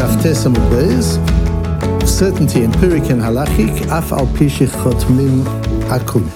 Tesam Beis, certainty empiric and halachic, af al chotmim akum.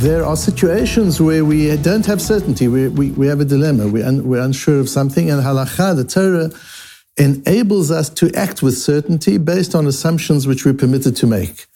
There are situations where we don't have certainty, we, we, we have a dilemma, we un, we're unsure of something, and halacha, the Torah, enables us to act with certainty based on assumptions which we're permitted to make.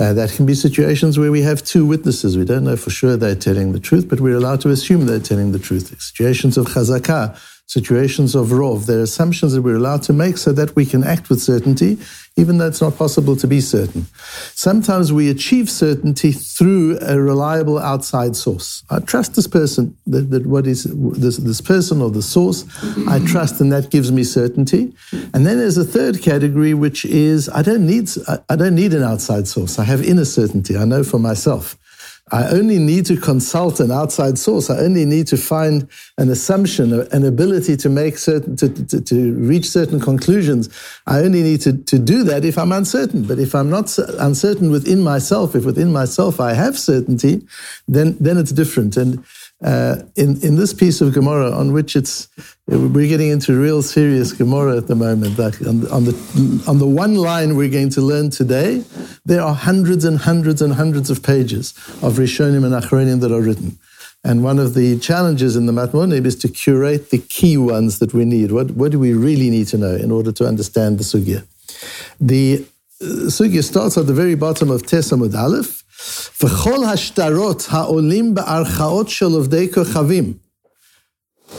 Uh, that can be situations where we have two witnesses. We don't know for sure they're telling the truth, but we're allowed to assume they're telling the truth. Situations of chazakah, situations of rov. There are assumptions that we're allowed to make so that we can act with certainty, even though it's not possible to be certain. Sometimes we achieve certainty through a reliable outside source. I trust this person, that, that what is this, this person or the source, I trust, and that gives me certainty. And then there's a third category, which is I don't need I don't need an outside source. I have inner certainty. I know for myself. I only need to consult an outside source. I only need to find an assumption, an ability to make certain, to, to, to, reach certain conclusions. I only need to, to do that if I'm uncertain. But if I'm not uncertain within myself, if within myself I have certainty, then, then it's different. And uh, in, in this piece of Gemara, on which it's, we're getting into real serious Gemara at the moment. On, on, the, on the one line we're going to learn today, there are hundreds and hundreds and hundreds of pages of Rishonim and Achronim that are written. And one of the challenges in the Matmonim is to curate the key ones that we need. What, what do we really need to know in order to understand the Sugya? The uh, Sugya starts at the very bottom of Tes amud Aleph, וכל השטרות העולים בערכאות של עובדי כוכבים.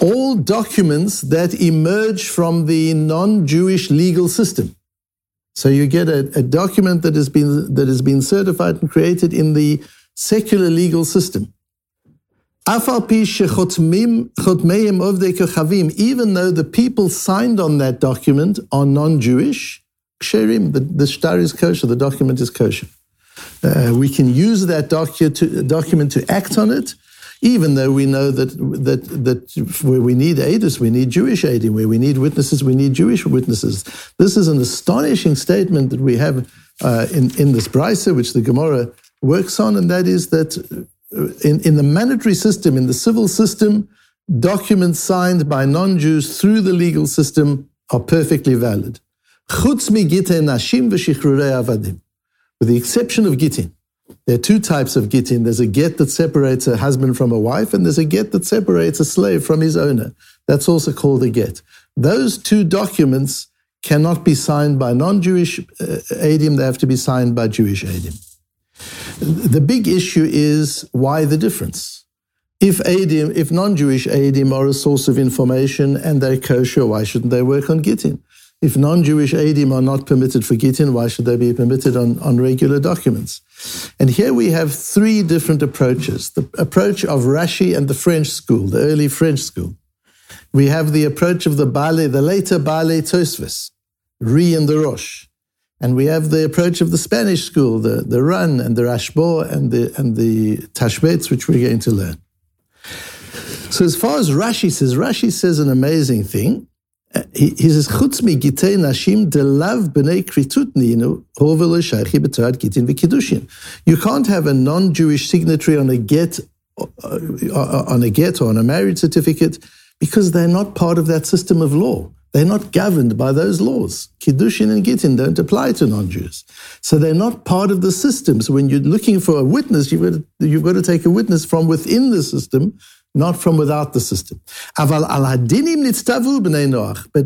all documents that emerge from the non-Jewish legal system. So you get a, a, document that has been that has been certified and created in the secular legal system. Even though the people signed on that document are non-Jewish, the, the shtar is kosher, the document is kosher. Uh, we can use that docu to, document to act on it, even though we know that that that where we need aiders, we need Jewish aiding. Where we need witnesses, we need Jewish witnesses. This is an astonishing statement that we have uh, in in this braisa, which the Gemara works on, and that is that uh, in in the mandatory system, in the civil system, documents signed by non-Jews through the legal system are perfectly valid. Chutz nashim avadim with the exception of gittin. There are two types of gittin. There's a get that separates a husband from a wife, and there's a get that separates a slave from his owner. That's also called a get. Those two documents cannot be signed by non-Jewish uh, Adim, they have to be signed by Jewish Adim. The big issue is why the difference? If Adim, if non-Jewish Adim are a source of information and they're kosher, why shouldn't they work on Gittin? If non-Jewish Adim are not permitted for Gittin, why should they be permitted on, on regular documents? And here we have three different approaches. The approach of Rashi and the French school, the early French school. We have the approach of the Balei, the later Balei Tosfos, Ri and the Rosh. And we have the approach of the Spanish school, the, the Ran and the Rashbo and the, and the Tashbetz, which we're going to learn. So as far as Rashi says, Rashi says an amazing thing he, says, Chutz mi gitei nashim delav b'nei kritut ninu, hovel shaychi b'tarat gitin v'kiddushin. You can't have a non-Jewish signatory on a get, uh, uh, on a get or on a marriage certificate because they're not part of that system of law. They're not governed by those laws. Kiddushin and Gittin don't apply to non-Jews. So they're not part of the system. So when you're looking for a witness, you've got to, you've got to take a witness from within the system not from without the system. But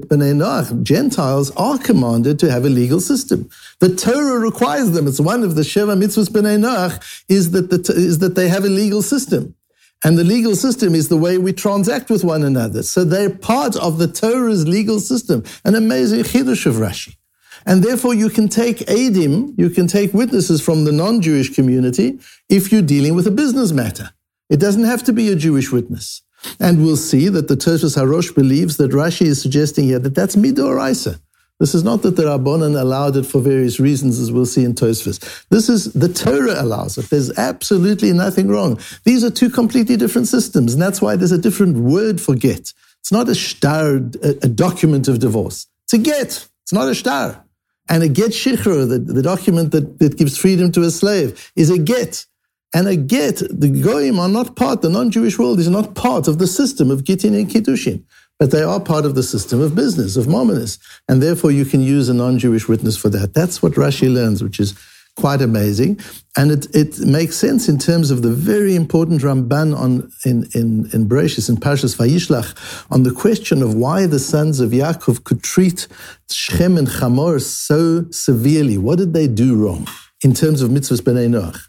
Noach, Gentiles are commanded to have a legal system. The Torah requires them. It's one of the Sheva mitzvahs b'nei Noach is that, the, is that they have a legal system. And the legal system is the way we transact with one another. So they're part of the Torah's legal system. An amazing chidush of Rashi. And therefore you can take Adim, you can take witnesses from the non-Jewish community if you're dealing with a business matter. It doesn't have to be a Jewish witness. And we'll see that the Tosfos Harosh believes that Rashi is suggesting here that that's Midoraisa. This is not that the Rabbanan allowed it for various reasons, as we'll see in Tosfos. This is the Torah allows it. There's absolutely nothing wrong. These are two completely different systems, and that's why there's a different word for get. It's not a shtar, a, a document of divorce. It's a get. It's not a shtar. And a get shikhr, the, the document that, that gives freedom to a slave, is a get. And a get, the goyim are not part, the non-Jewish world is not part of the system of Gittin and Kiddushin. but they are part of the system of business, of Mamonot. And therefore, you can use a non Jewish witness for that. That's what Rashi learns, which is quite amazing. And it, it makes sense in terms of the very important Ramban on, in, in, in Bereshis, in Parshas Vayishlach, on the question of why the sons of Yaakov could treat Shechem and Hamor so severely. What did they do wrong in terms of mitzvahs b'nei Noach?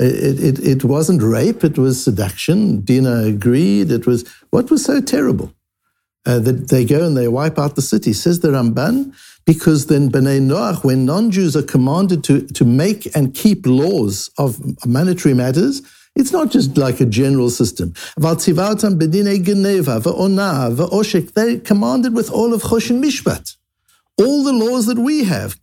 It, it, it wasn't rape, it was seduction. Dina agreed. It was, what was so terrible? Uh, that they go and they wipe out the city. Says the Ramban, because then B'nai Noach, when non-Jews are commanded to, to make and keep laws of monetary matters, it's not just like a general system. They're commanded with all of Choshen Mishpat. All the laws that we have.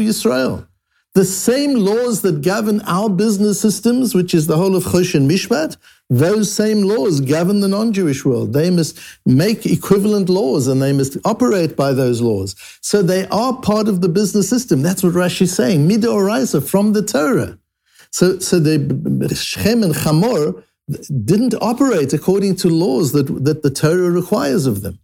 Yisrael. The same laws that govern our business systems, which is the whole of Choshen Mishpat, those same laws govern the non-Jewish world. They must make equivalent laws and they must operate by those laws. So they are part of the business system. That's what Rashi is saying. Midoraisa from the Torah. So, so Shechem and Hamor didn't operate according to laws that, that the Torah requires of them.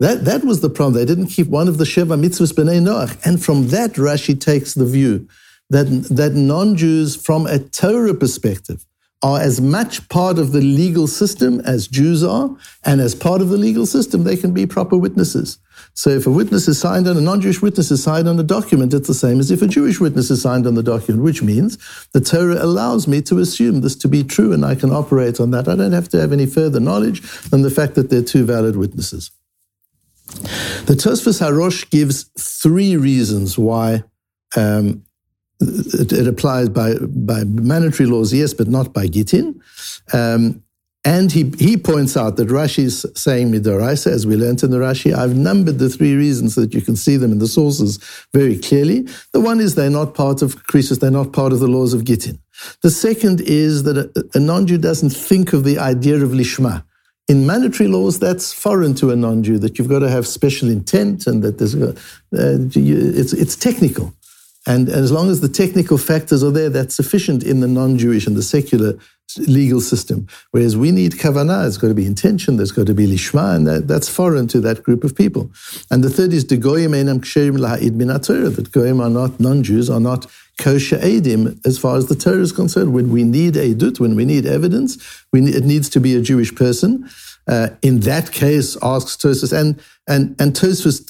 That, that was the problem. They didn't keep one of the Sheva mitzvahs b'nei Noach. And from that, Rashi takes the view that, that non Jews, from a Torah perspective, are as much part of the legal system as Jews are, and as part of the legal system, they can be proper witnesses. So if a witness is signed on, a non-Jewish witness is signed on a document, it's the same as if a Jewish witness is signed on the document, which means the Torah allows me to assume this to be true and I can operate on that. I don't have to have any further knowledge than the fact that they're two valid witnesses. The Tosfos Harosh gives three reasons why um, it, it, applies by, by mandatory laws, yes, but not by Gittin. Um, and he, he points out that Rashi is saying Midoraisa, as we learned in the Rashi. I've numbered the three reasons so that you can see them in the sources very clearly. The one is they're not part of kerisus, they're not part of the laws of Gittin. The second is that a, a non-Jew doesn't think of the idea of Lishma. In mandatory laws, that's foreign to a non-Jew, that you've got to have special intent and that there's, uh, it's, it's technical. And as long as the technical factors are there, that's sufficient in the non-Jewish and the secular legal system. Whereas we need kavanah, it's got to be intention, there's got to be lishma, and that, that's foreign to that group of people. And the third is the goyim einam ksherim laha'id min that goyim are not, non-Jews are not kosher edim as far as the Torah is concerned. When we need edut, when we need evidence, we need, it needs to be a Jewish person. Uh, in that case, asks Tosfos, and and and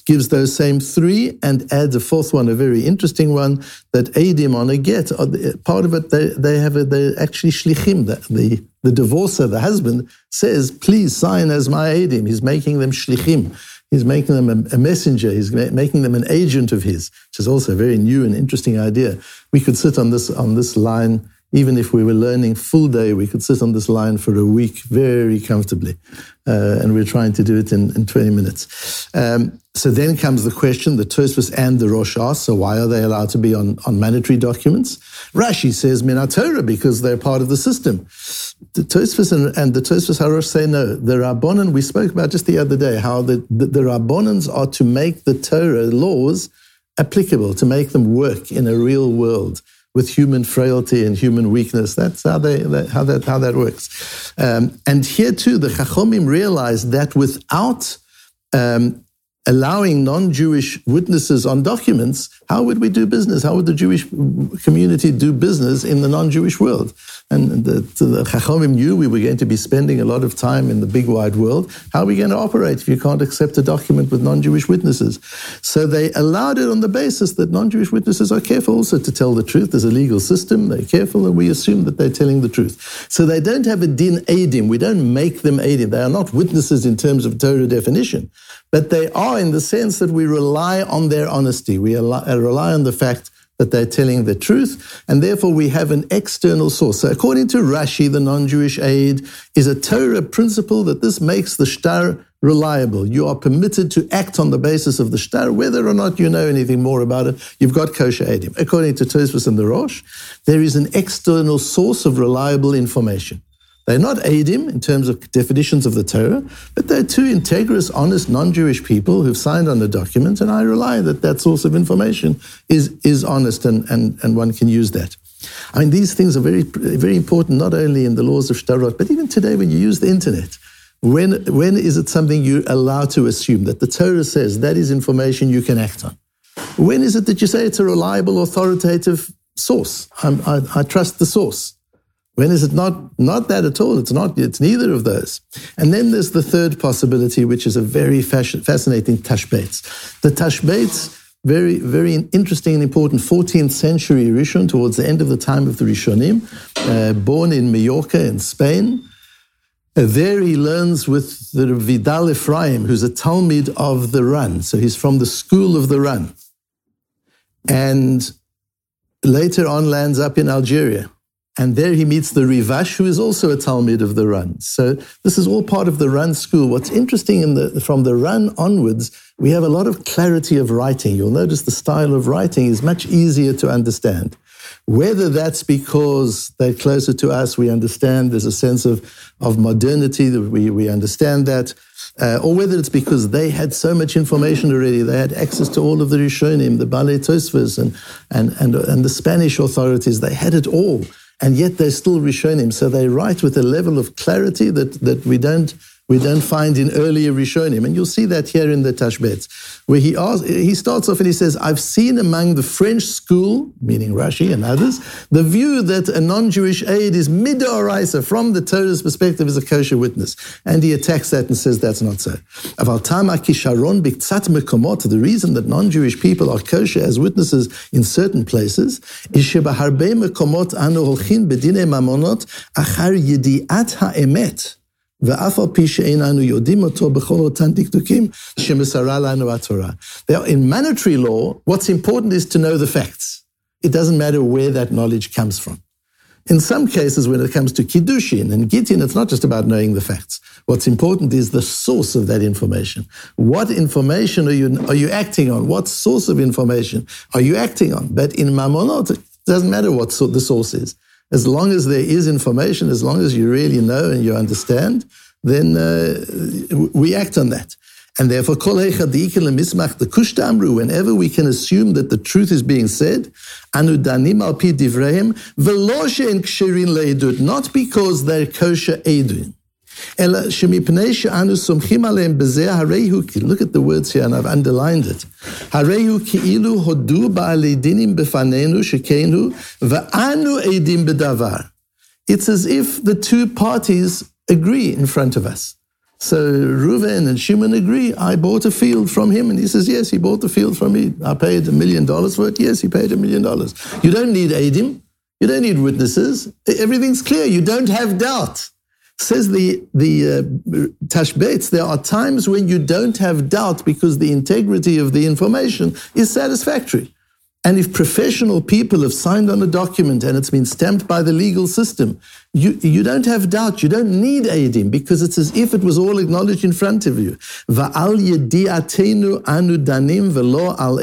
gives those same three and adds a fourth one, a very interesting one that Adim on a get. Uh, part of it, they they have a, they actually shlichim. The, the the divorcer, the husband, says, "Please sign as my Adim." He's making them shlichim. He's making them a, a messenger. He's making them an agent of his, which is also a very new and interesting idea. We could sit on this on this line even if we were learning full day, we could sit on this line for a week very comfortably. Uh, and we're trying to do it in, in 20 minutes. Um, so then comes the question, the Tosfos and the Rosh ask, so why are they allowed to be on, on mandatory documents? Rashi says Min HaTorah because they're part of the system. The Tosfos and, and the Tosfos Harosh say no. The Rabbanon, we spoke about just the other day, how the, the, the Rabbanons are to make the Torah laws applicable, to make them work in a real world with human frailty and human weakness. That's how they how that how that works. Um, and here too, the Chachomim realized that without um, allowing non-Jewish witnesses on documents, how would we do business? How would the Jewish community do business in the non-Jewish world? And the, the Chachamim knew we were going to be spending a lot of time in the big wide world. How are we going to operate if you can't accept a document with non-Jewish witnesses? So they allowed it on the basis that non-Jewish witnesses are careful also to tell the truth. There's a legal system. They're careful, and we assume that they're telling the truth. So they don't have a din adim. We don't make them adim. They are not witnesses in terms of Torah definition but they are in the sense that we rely on their honesty. We uh, rely on the fact that they're telling the truth, and therefore we have an external source. So, according to Rashi, the non Jewish aid is a Torah principle that this makes the shtar reliable. You are permitted to act on the basis of the shtar, whether or not you know anything more about it. You've got kosher adim. According to Tosfos and the Rosh, there is an external source of reliable information. They're not Adim in terms of definitions of the Torah, but they're two integrous, honest, non-Jewish people who've signed on the document, and I rely that that source of information is, is honest and, and, and one can use that. I mean, these things are very, very important, not only in the laws of Shtarot, but even today when you use the internet. When, when is it something you're allowed to assume that the Torah says that is information you can act on? When is it that you say it's a reliable, authoritative source? I, I trust the source. When is it not, not that at all? It's not, it's neither of those. And then there's the third possibility, which is a very fascinating tashbetz. The tashbetz, very, very interesting and important 14th century Rishon, towards the end of the time of the Rishonim, uh, born in Majorca in Spain. Uh, there he learns with the Vidal Ephraim, who's a talmid of the Ran. So he's from the school of the Ran. And later on lands up in Algeria. And there he meets the Rivash, who is also a talmid of the Ran. So this is all part of the Ran school. What's interesting in the, from the Ran onwards, we have a lot of clarity of writing. You'll notice the style of writing is much easier to understand. Whether that's because they're closer to us, we understand there's a sense of, of modernity, that we, we understand that, uh, or whether it's because they had so much information already, they had access to all of the Rishonim, the Balei Tosfos, and, and, and, and the Spanish authorities, they had it all and yet they're still Rishonim. So they write with a level of clarity that, that we don't we then find in earlier Rishonim, and you'll see that here in the Tashbetz, where he, asks, he starts off and he says, I've seen among the French school, meaning Rashi and others, the view that a non Jewish aid is midoraisa, from the Torah's perspective, is a kosher witness. And he attacks that and says that's not so. The reason that non Jewish people are kosher as witnesses in certain places is shebaharbe mekomot anu holchin bedine mamonot achar yidiat ha'emet ואף על פי שאיננו יודעים אותו בכל אותן דקדוקים שמסרה לנו התורה. In monetary law, what's important is to know the facts. It doesn't matter where that knowledge comes from. In some cases, when it comes to Kiddushin and Gittin, it's not just about knowing the facts. What's important is the source of that information. What information are you, are you acting on? What source of information are you acting on? But in Mamonot, it doesn't matter what the source is. As long as there is information, as long as you really know and you understand, then uh, we act on that. And therefore, whenever we can assume that the truth is being said, not because they're kosher edun. Look at the words here, and I've underlined it. Harehu ki'ilu hodu ba'alidinim shekenu edim. It's as if the two parties agree in front of us. So Reuven and Shimon agree. I bought a field from him, and he says, "Yes, he bought the field from me. I paid a million dollars for it. Yes, he paid a million dollars. You don't need edim. You don't need witnesses. Everything's clear. You don't have doubt." Says the, the uh, Tashbetz, there are times when you don't have doubt because the integrity of the information is satisfactory. And if professional people have signed on a document and it's been stamped by the legal system, you, you don't have doubt. You don't need Eidim because it's as if it was all acknowledged in front of you. Va'al yediatenu anu danim velo al.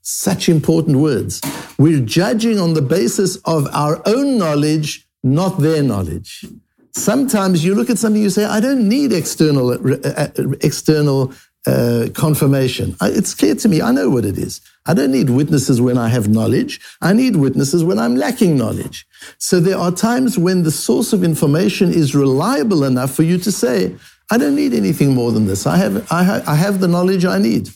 Such important words. We're judging on the basis of our own knowledge, not their knowledge. Sometimes you look at something, you say, I don't need external, uh, uh, external uh, confirmation. It's clear to me, I know what it is. I don't need witnesses when I have knowledge. I need witnesses when I'm lacking knowledge. So there are times when the source of information is reliable enough for you to say, I don't need anything more than this. I have, I, ha- I have the knowledge I need.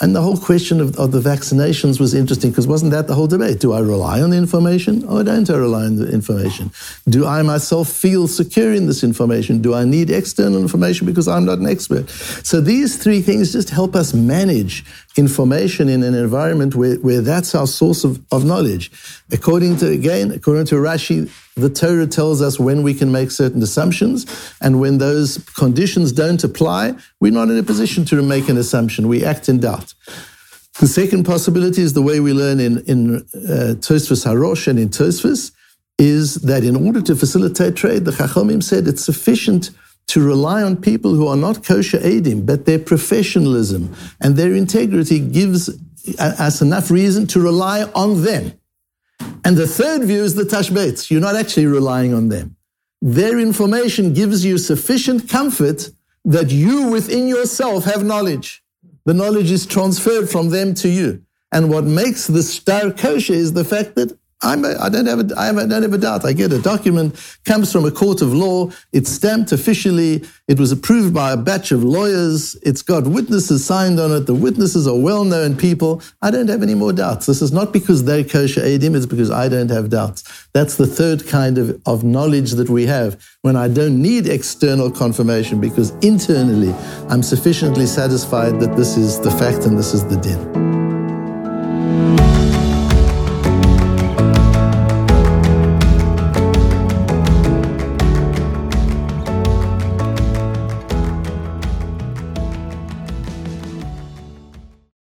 And the whole question of, of the vaccinations was interesting because wasn't that the whole debate? Do I rely on the information oh, or don't I rely on the information? Do I myself feel secure in this information? Do I need external information because I'm not an expert? So these three things just help us manage information in an environment where, where that's our source of, of knowledge. According to, again, according to Rashi, the Torah tells us when we can make certain assumptions, and when those conditions don't apply, we're not in a position to make an assumption. We act in doubt. The second possibility is the way we learn in, in uh, Tosfos Harosh and in Tosfos, is that in order to facilitate trade, the Chachamim said it's sufficient to rely on people who are not kosher edim, but their professionalism and their integrity gives us enough reason to rely on them. And the third view is the tashbetz. You're not actually relying on them. Their information gives you sufficient comfort that you within yourself have knowledge. The knowledge is transferred from them to you. And what makes the shtar kosher is the fact that I'm a, I, don't have a, I don't have a doubt. I get a document, comes from a court of law, it's stamped officially, it was approved by a batch of lawyers, it's got witnesses signed on it, the witnesses are well known people. I don't have any more doubts. This is not because they're kosher Eidim, it's because I don't have doubts. That's the third kind of, of knowledge that we have when I don't need external confirmation because internally I'm sufficiently satisfied that this is the fact and this is the din.